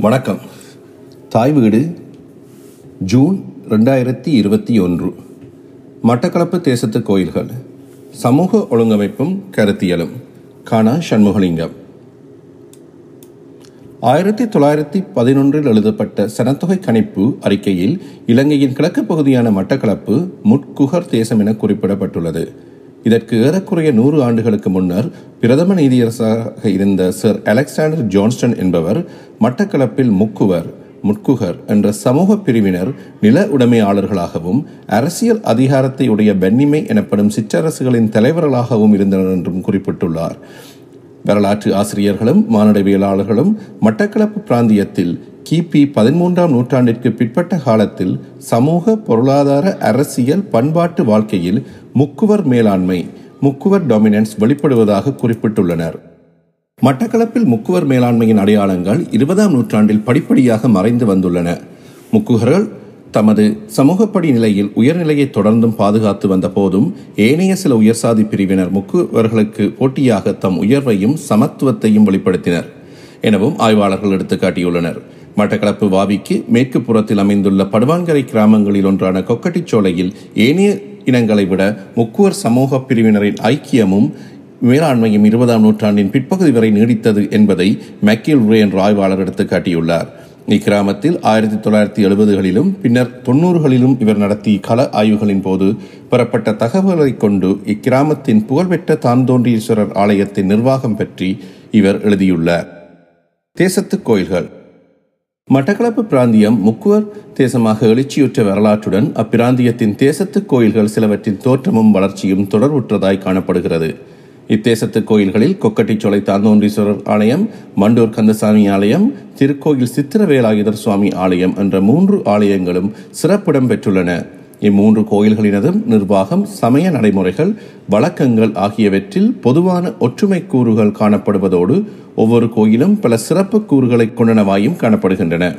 வணக்கம். தாய் வீடு ஜூன் ரெண்டாயிரத்தி இருபத்தி ஒன்று. மட்டக்களப்பு தேசத்து கோயில்கள் சமூக ஒழுங்கமைப்பும் கருத்தியலும் காணா சண்முகலிங்கம். ஆயிரத்தி தொள்ளாயிரத்தி பதினொன்றில் எழுதப்பட்ட சனத்தொகை கணிப்பு அறிக்கையில் இலங்கையின் கிழக்கு பகுதியான மட்டக்களப்பு முட்குகர் தேசம் என குறிப்பிடப்பட்டுள்ளது. இதற்கு ஏறக்குறைய நூறு ஆண்டுகளுக்கு முன்னர் பிரதம நீதியரசராக இருந்த சர் அலெக்சாண்டர் ஜான்ஸ்டன் என்பவர் மட்டக்களப்பில் முக்குவர் முட்குகர் என்ற சமூக பிரிவினர் நில உடைமையாளர்களாகவும் அரசியல் அதிகாரத்தை உடைய பென்னிமை எனப்படும் சிற்றரசுகளின் தலைவர்களாகவும் இருந்தனர் என்றும் குறிப்பிட்டுள்ளார். வரலாற்று ஆசிரியர்களும் மானடவியலாளர்களும் மட்டக்களப்பு பிராந்தியத்தில் கிபி பதிமூன்றாம் நூற்றாண்டிற்கு பிற்பட்ட காலத்தில் சமூக பொருளாதார அரசியல் பண்பாட்டு வாழ்க்கையில் முக்குவர் மேலாண்மை முக்குவர் டாமினன்ஸ் வெளிப்படுவதாக குறிப்பிட்டுள்ளனர். மட்டக்களப்பில் முக்குவர் மேலாண்மையின் அடையாளங்கள் இருபதாம் நூற்றாண்டில் படிப்படியாக மறைந்து வந்துள்ளன. முக்குகர்கள் தமது சமூகப்படி நிலையில் உயர்நிலையை தொடர்ந்தும் பாதுகாத்து வந்த போதும் ஏனைய சில உயர்சாதி பிரிவினர் முக்குவர்களுக்கு போட்டியாக தம் உயர்வையும் சமத்துவத்தையும் வெளிப்படுத்தினர் எனவும் ஆய்வாளர்கள் எடுத்துக்காட்டியுள்ளனர். மட்டக்களப்பு வாவிக்கு மேற்கு புறத்தில் அமைந்துள்ள படுவான்கரை கிராமங்களில் ஒன்றான கொக்கட்டிச்சோலையில் ஏனைய இனங்களை விட முக்குவர் சமூக பிரிவினரின் ஐக்கியமும் மேலாண்மையும் இருபதாம் நூற்றாண்டின் பிற்பகுதி வரை நீடித்தது என்பதை மெக்கில் ரே என்ற ஆய்வாளர் எடுத்துக்காட்டியுள்ளார். இக்கிராமத்தில் ஆயிரத்தி தொள்ளாயிரத்தி எழுபதுகளிலும் பின்னர் தொன்னூறுகளிலும் இவர் நடத்திய கள ஆய்வுகளின் போது பெறப்பட்ட தகவல்களை கொண்டு இக்கிராமத்தின் புகழ்பெற்ற தான்தோன்றீஸ்வரர் ஆலயத்தின் நிர்வாகம் பற்றி இவர் எழுதியுள்ளார். தேசத்து கோயில்கள். மட்டக்களப்பு பிராந்தியம் முக்குவர் தேசமாக எழுச்சியுற்ற வரலாற்றுடன் அப்பிராந்தியத்தின் தேசத்து கோயில்கள் சிலவற்றின் தோற்றமும் வளர்ச்சியும் தொடர்புற்றதாய் காணப்படுகிறது. இத்தேசத்து கோயில்களில் கொக்கட்டிச்சோலை தாந்தோன்றீஸ்வரர் ஆலயம் மண்டூர் கந்தசாமி ஆலயம் திருக்கோயில் சித்திரவேலாயுதர் சுவாமி ஆலயம் என்ற மூன்று ஆலயங்களும் சிறப்பிடம் பெற்றுள்ளன. இம்மூன்று கோயில்களினதும் நிர்வாகம் சமய நடைமுறைகள் வழக்கங்கள் ஆகியவற்றில் பொதுவான ஒற்றுமை கூறுகள் காணப்படுவதோடு ஒவ்வொரு கோயிலும் பல சிறப்பு கூறுகளை கொண்டனவாயும் காணப்படுகின்றன.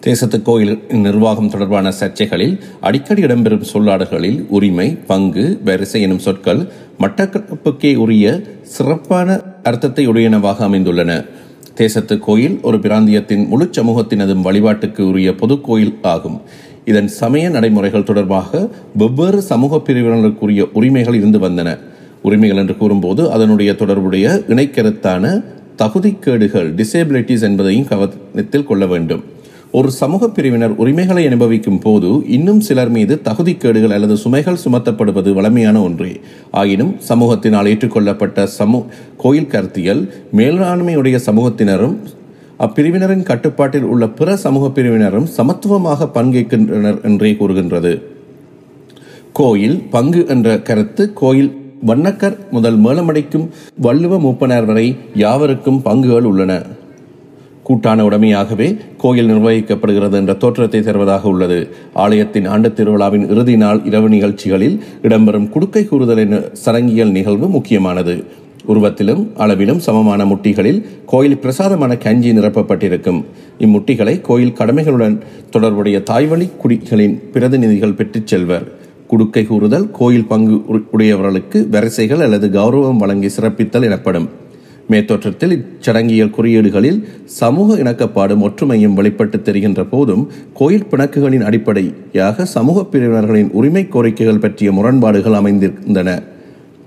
தேசத்து கோயில் நிர்வாகம் தொடர்பான சர்ச்சைகளில் அடிக்கடி இடம்பெறும் சொல்லாடல்களில் உரிமை பங்கு வரிசை எனும் சொற்கள் மட்டக்களப்புக்கே உரிய சிறப்பான அர்த்தத்தை உடையனவாக அமைந்துள்ளன. தேசத்து கோயில் ஒரு பிராந்தியத்தின் முழு சமூகத்தினதும் வழிபாட்டுக்கு உரிய பொது கோயில் ஆகும். இதன் சமய நடைமுறைகள் தொடர்பாக வெவ்வேறு சமூக பிரிவினருக்குரிய உரிமைகள் இருந்து வந்தன. உரிமைகள் என்று கூறும்போது அதனுடைய தொடர்புடைய இணைக்கருத்தான தகுதிக்கேடுகள் டிசேபிலிட்டிஸ் என்பதையும் கவனத்தில் கொள்ள வேண்டும். ஒரு சமூக பிரிவினர் உரிமைகளை அனுபவிக்கும் போது இன்னும் சிலர் மீது தகுதிக்கேடுகள் அல்லது சுமைகள் சுமத்தப்படுவது வளமையான ஒன்றே. ஆயினும் சமூகத்தினால் ஏற்றுக்கொள்ளப்பட்ட சமூ கோயில் கருத்தியல் மேலாண்மையுடைய சமூகத்தினரும் அப்பிரிவினரின் கட்டுப்பாட்டில் உள்ள பிற சமூக பிரிவினரும் சமத்துவமாக பங்கேற்கின்றனர் என்றே கூறுகின்றது. கோயில் பங்கு என்ற கருத்து கோயில் வண்ணக்கர் முதல் மேலமடைக்கும் வள்ளுவ மூப்பனார் வரை யாவருக்கும் பங்குகள் உள்ளன. கூட்டான உடைமையாகவே கோயில் நிர்வகிக்கப்படுகிறது என்ற தோற்றத்தை தருவதாக உள்ளது. ஆலயத்தின் ஆண்டு திருவிழாவின் இறுதி நாள் இரவு நிகழ்ச்சிகளில் இடம்பெறும் குடுக்கை கூறுதல் என்ற சடங்கியல் நிகழ்வு முக்கியமானது. உருவத்திலும் அளவிலும் சமமான முட்டிகளில் கோயில் பிரசாதமான கஞ்சி நிரப்பப்பட்டிருக்கும். இம்முட்டிகளை கோயில் கடமைகளுடன் தொடர்புடைய தாய்வழி குடிகளின் பிரதிநிதிகள் பெற்றுச் செல்வர். குடுக்கை கூறுதல் கோயில் பங்கு உடையவர்களுக்கு வரிசைகள் அல்லது கௌரவம் வழங்கி சிறப்பித்தல் எனப்படும். மேத்தோற்றத்தில் இச்சடங்கியல் குறியீடுகளில் சமூக இணக்கப்பாடும் ஒற்றுமையும் வெளிப்பட்டு தெரிகின்ற போதும் கோயில் பிணக்குகளின் அடிப்படையாக சமூக பிரிவினர்களின் உரிமை கோரிக்கைகள் பற்றிய முரண்பாடுகள் அமைந்திருந்தன.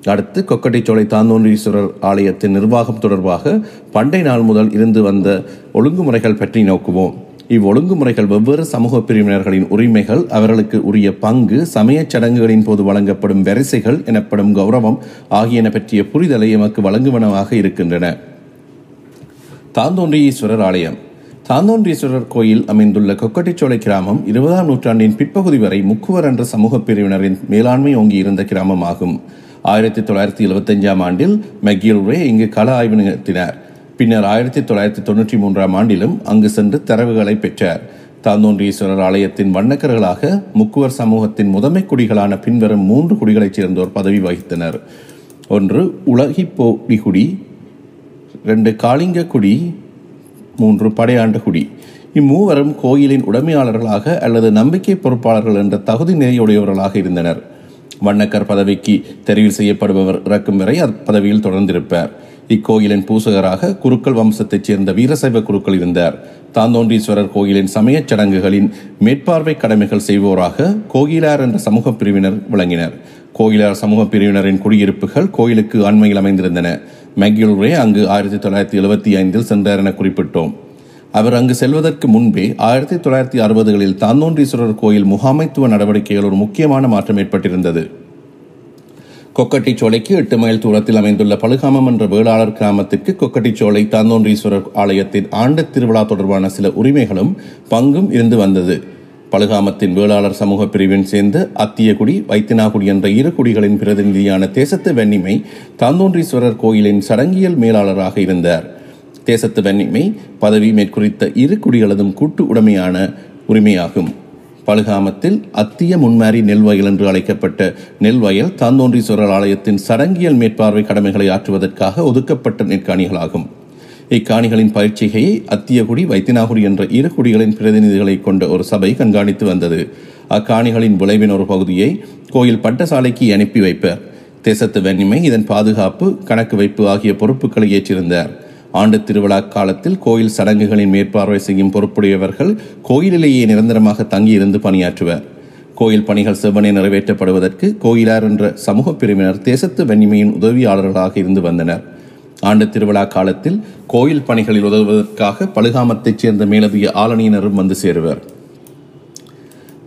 அடுத்து கொக்கட்டிச்சோலை தாந்தோன்றீஸ்வரர் ஆலயத்தின் நிர்வாகம் தொடர்பாக பண்டை நாள் முதல் இருந்து வந்த ஒழுங்குமுறைகள் பற்றி நோக்குவோம். இவ்வொழுங்குமுறைகள் வெவ்வேறு சமூக பிரிவினர்களின் உரிமைகள் அவர்களுக்கு உரிய பங்கு சமயச் சடங்குகளின் போது வழங்கப்படும் வரிசைகள் எனப்படும் கௌரவம் ஆகியன பற்றிய புரிதலை எமக்கு வழங்குவனவாக இருக்கின்றன. தாந்தோன்றீஸ்வரர் ஆலயம். தாந்தோன்றீஸ்வரர் கோயில் அமைந்துள்ள கொக்கட்டிச்சோலை கிராமம் இருபதாம் நூற்றாண்டின் பிற்பகுதி வரை முக்குவர் என்ற சமூக பிரிவினரின் மேலாண்மை ஓங்கி இருந்த கிராமமாகும். ஆயிரத்தி தொள்ளாயிரத்தி எழுபத்தஞ்சாம் ஆண்டில் மெக்கில் ரே இங்கு கள ஆய்வு நிகழ்த்தினார். பின்னர் ஆயிரத்தி தொள்ளாயிரத்தி தொன்னூற்றி மூன்றாம் ஆண்டிலும் அங்கு சென்று தரவுகளை பெற்றார். தாந்தோன்றீஸ்வரர் ஆலயத்தின் வண்ணக்கர்களாக முக்குவர் சமூகத்தின் முதன்மை குடிகளான பின்வரும் மூன்று குடிகளைச் சேர்ந்தோர் பதவி வகித்தனர். ஒன்று உலகிப்போடிகுடி ரெண்டு காளிங்க குடி மூன்று படையாண்டு குடி இம்மூவரும் கோயிலின் உடைமையாளர்களாக அல்லது நம்பிக்கை பொறுப்பாளர்கள் என்ற தகுதி நிலையுடையவர்களாக இருந்தனர். வண்ணக்கர் பதவிக்கு தெரிவு செய்யப்படுபவர் இறக்கும் வரை அப்பதவியில் தொடர்ந்திருப்பார். இக்கோயிலின் பூசகராக குருக்கள் வம்சத்தைச் சேர்ந்த வீரசைவ குருக்கள் இருந்தார். தாந்தோன்றீஸ்வரர் கோயிலின் சமயச் சடங்குகளின் மேற்பார்வை கடமைகள் செய்வோராக கோகிலார் என்ற சமூக பிரிவினர் விளங்கினர். கோயிலார் சமூக பிரிவினரின் குடியிருப்புகள் கோயிலுக்கு அண்மையில் அமைந்திருந்தன. மெக்யூல்ரே அங்கு ஆயிரத்தி தொள்ளாயிரத்தி எழுபத்தி ஐந்தில் சென்றார் என குறிப்பிட்டோம். அவர் அங்கு செல்வதற்கு முன்பே ஆயிரத்தி தொள்ளாயிரத்தி அறுபதுகளில் தாந்தோன்றீஸ்வரர் கோயில் முகாமைத்துவ நடவடிக்கையில் ஒரு முக்கியமான மாற்றம் ஏற்பட்டிருந்தது. கொக்கட்டிச்சோலைக்கு எட்டு மைல் தூரத்தில் அமைந்துள்ள பழுகாமம் என்ற வேளாளர் கிராமத்துக்கு கொக்கட்டிச்சோலை தாந்தோன்றீஸ்வரர் ஆலயத்தின் ஆண்டு திருவிழா தொடர்பான சில உரிமைகளும் பங்கும் இருந்து வந்தது. பழுகாமத்தின் வேளாளர் சமூக பிரிவின் சேர்ந்த அத்தியகுடி வைத்தினாகுடி என்ற இரு குடிகளின் பிரதிநிதியான தேசத்து வெண்ணிமை தாந்தோன்றீஸ்வரர் கோயிலின் சடங்கியல் மேலாளராக இருந்தார். தேசத்து வெண்ணிமை பதவி மேற்குறித்த இரு குடிகளதும் கூட்டு உடைமையான உரிமையாகும். பழுகாமத்தில் அத்திய முன்மாரி நெல் வயல் என்று அழைக்கப்பட்ட நெல் வயல் தாந்தோன்றீஸ்வரர் ஆலயத்தின் சடங்கியல் மேற்பார்வை கடமைகளை ஆற்றுவதற்காக ஒதுக்கப்பட்ட நெற்காணிகளாகும். இக்காணிகளின் பயிற்சிகையை அத்தியகுடி வைத்தியநாகுடி என்ற இரு குடிகளின் பிரதிநிதிகளை கொண்ட ஒரு சபை கண்காணித்து வந்தது. அக்காணிகளின் விளைவின் ஒரு பகுதியை கோயில் பட்டசாலைக்கு அனுப்பி வைப்பர். தேசத்து வெண்ணிமை இதன் பாதுகாப்பு கணக்கு வைப்பு ஆகிய பொறுப்புகளை ஏற்றிருந்தார். ஆண்டு திருவிழா காலத்தில் கோயில் சடங்குகளின் மேற்பார்வை செய்யும் பொறுப்புடையவர்கள் கோயிலிலேயே நிரந்தரமாக தங்கியிருந்து பணியாற்றுவர். கோயில் பணிகள் செவ்வனே நிறைவேற்றப்படுவதற்கு கோயிலார் என்ற சமூக பிரிவினர் தேசத்து வெண்ணிமையின் உதவியாளர்களாக இருந்து வந்தனர். ஆண்டு திருவிழா காலத்தில் கோயில் பணிகளில் உதவுவதற்காக பழுகாமத்தைச் சேர்ந்த மேலதிக ஆலணியினரும் வந்து சேருவர்.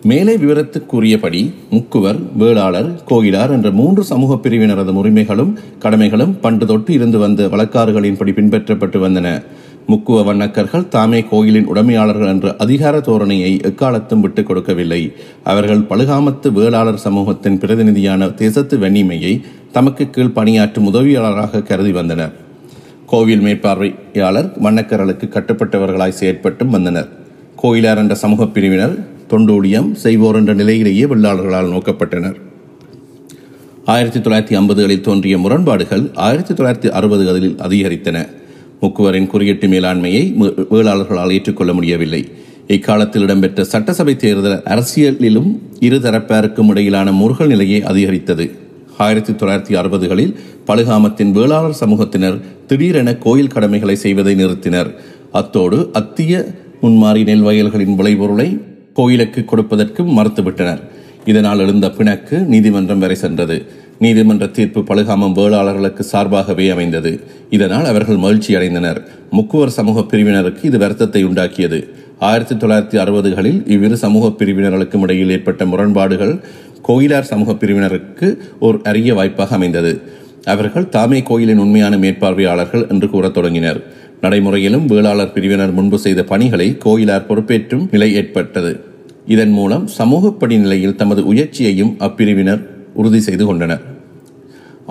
மேலே விவரத்துக்குரியபடி முக்குவர் வேளாளர் கோயிலார் என்ற மூன்று சமூக பிரிவினரது உரிமைகளும் கடமைகளும் பண்டு தொட்டு இருந்து வந்த வழக்காறுகளின்படி பின்பற்றப்பட்டு வந்தன. முக்குவ வண்ணக்கர்கள் தாமே கோயிலின் உடைமையாளர்கள் என்ற அதிகார தோரணையை எக்காலத்தும் விட்டுக் கொடுக்கவில்லை. அவர்கள் பழுகாமத்து வேளாளர் சமூகத்தின் பிரதிநிதியான தேசத்து வெண்ணிமையை தமக்கு கீழ் பணியாற்றும் உதவியாளராக கருதி வந்தனர். கோவில் மேற்பார்வையாளர் வண்ணக்கர்களுக்கு கட்டுப்பட்டவர்களாய் செயற்பட்டும் வந்தனர். கோயிலார் என்ற சமூக பிரிவினர் தொண்டூழியம் செய்வோர் என்ற நிலையிலேயே வெள்ளாளர்களால் நோக்கப்பட்டனர். ஆயிரத்தி தொள்ளாயிரத்தி ஐம்பதுகளில் தோன்றிய முரண்பாடுகள் ஆயிரத்தி தொள்ளாயிரத்தி அறுபதுகளில் அதிகரித்தன. முக்குவரின் குறியீட்டு மேலாண்மையை வேளாளர்களால் ஏற்றுக்கொள்ள முடியவில்லை. இக்காலத்தில் இடம்பெற்ற சட்டசபை தேர்தல் அரசியலிலும் இருதரப்பாருக்கும் இடையிலான முருகல் நிலையை அதிகரித்தது. ஆயிரத்தி தொள்ளாயிரத்தி அறுபதுகளில் பழுகாமத்தின் வேளாளர் சமூகத்தினர் திடீரென கோயில் கடமைகளை செய்வதை நிறுத்தினர். அத்தோடு அத்திய முன்மாறி நெல் வயல்களின் விளைபொருளை கோயிலுக்கு கொடுப்பதற்கும் மறுத்துவிட்டனர். இதனால் எழுந்த பிணக்கு நீதிமன்றம் வரை சென்றது. நீதிமன்ற தீர்ப்பு பழுகாமம் வேளாளர்களுக்கு சார்பாகவே அமைந்தது. இதனால் அவர்கள் மகிழ்ச்சி அடைந்தனர். முக்குவர் சமூக பிரிவினருக்கு இது வருத்தத்தை உண்டாக்கியது. ஆயிரத்தி தொள்ளாயிரத்தி அறுபதுகளில் இவ்விரு சமூக பிரிவினர்களுக்கும் இடையில் ஏற்பட்ட முரண்பாடுகள் கோயிலார் சமூக பிரிவினருக்கு ஒரு அரிய வாய்ப்பாக அமைந்தது. அவர்கள் தாமே கோயிலின் உண்மையான மேற்பார்வையாளர்கள் என்று கூறத் தொடங்கினர். நடைமுறையிலும் வேளாளர் பிரிவினர் முன்பு செய்த பணிகளை கோயிலார் பொறுப்பேற்றும் நிலை ஏற்பட்டது. இதன் மூலம் சமூக படிநிலையில் தமது உயர்ச்சியையும் அப்பிரிவினர் உறுதி செய்து கொண்டனர்.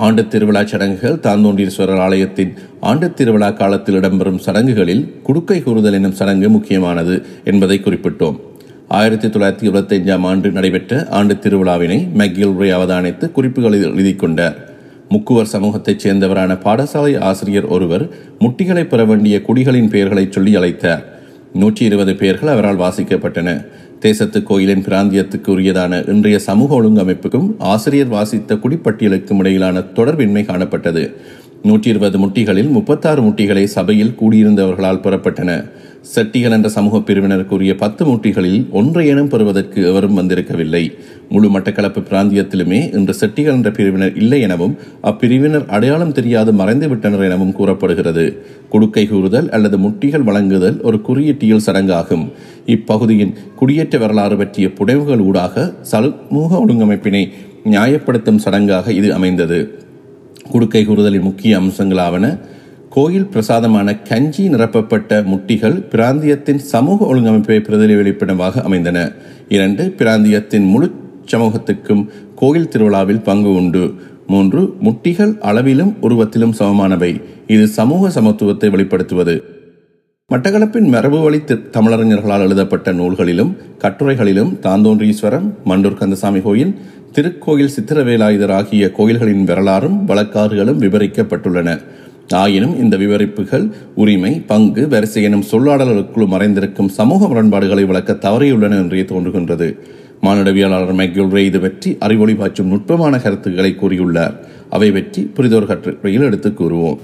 ஆண்டு திருவிழா சடங்குகள் தாந்தோண்டீஸ்வரர் ஆலயத்தின் ஆண்டு திருவிழா காலத்தில் இடம்பெறும் சடங்குகளில் குடுக்கை கூறுதல் எனும் சடங்கு முக்கியமானது என்பதை குறிப்பிட்டோம். ஆயிரத்தி தொள்ளாயிரத்தி இருபத்தி ஐந்தாம் ஆண்டு நடைபெற்ற ஆண்டு திருவிழாவினை மெக்கில்ரே அவதானித்து குறிப்புகளில் எழுதி கொண்டார். முக்குவர் சமூகத்தைச் சேர்ந்தவரான பாடசாலை ஆசிரியர் ஒருவர் முட்டிகளை பெற வேண்டிய குடிகளின் பெயர்களை சொல்லி அழைத்தார். நூற்றி இருபது பெயர்கள் அவரால் வாசிக்கப்பட்டன. தேசத்து கோயிலின் பிராந்தியத்துக்கு உரியதான இன்றைய சமூக ஒழுங்கமைப்புக்கும் ஆசிரியர் வாசித்த குடிப்பட்டியலுக்கும் இடையிலான தொடர்பின்மை காணப்பட்டது. நூற்றி இருபது முட்டிகளில் முப்பத்தாறு முட்டிகளை சபையில் கூடியிருந்தவர்களால் பெறப்பட்டன. செட்டிகள் என்ற சமூக பிரிவினருக்குரிய பத்து முட்டிகளில் ஒன்றையேனும் பெறுவதற்கு எவரும் வந்திருக்கவில்லை. முழு மட்டக்களப்பு பிராந்தியத்திலுமே இன்று செட்டிகள் என்ற பிரிவினர் இல்லை எனவும் அப்பிரிவினர் அடையாளம் தெரியாது மறைந்து விட்டனர் எனவும் கூறப்படுகிறது. குடுக்கை கூறுதல் அல்லது முட்டிகள் வழங்குதல் ஒரு குறியீட்டியல் சடங்காகும். இப்பகுதியின் குடியேற்ற வரலாறு பற்றிய புடைவுகள் ஊடாக சமூக ஒழுங்கமைப்பினை நியாயப்படுத்தும் சடங்காக இது அமைந்தது. குடுக்கை கூறுதலின் முக்கிய அம்சங்களாவன கோயில் பிரசாதமான கஞ்சி நிரப்பப்பட்ட முட்டிகள் பிராந்தியத்தின் சமூக ஒழுங்கமைப்பை பிரதிபலிப்பிடமாக அமைந்தன. இரண்டு பிராந்தியத்தின் முழு சமூகத்துக்கும் கோயில் திருவிழாவில் பங்கு உண்டு. மூன்று முட்டிகள் அளவிலும் உருவத்திலும் சமமானவை. இது சமூக சமத்துவத்தை வெளிப்படுத்துவது. மட்டக்களப்பின் மரபு வழி தமிழறிஞர்களால் எழுதப்பட்ட நூல்களிலும் கட்டுரைகளிலும் தாந்தோன்றீஸ்வரம் மண்டூர் கந்தசாமி கோயில் திருக்கோயில் சித்திரவேலாயுதர் ஆகிய கோயில்களின் வரலாறும் வழக்காறுகளும் விவரிக்கப்பட்டுள்ளன. ஆயினும் இந்த விவரிப்புகள் உரிமை பங்கு வரிசை எனும் சொல்லாடல்களுக்குள் மறைந்திருக்கும் சமூக முரண்பாடுகளை விளக்க தவறியுள்ளன என்றே தோன்றுகின்றது. மானுடவியலாளர் மெக்யூல்ரே இது பற்றி அறிவொளி பாய்ச்சும் நுட்பமான கருத்துக்களை கூறியுள்ளார். அவை பற்றி புரிதோர் கட்டுரையில் எடுத்துக் கூறுவோம்.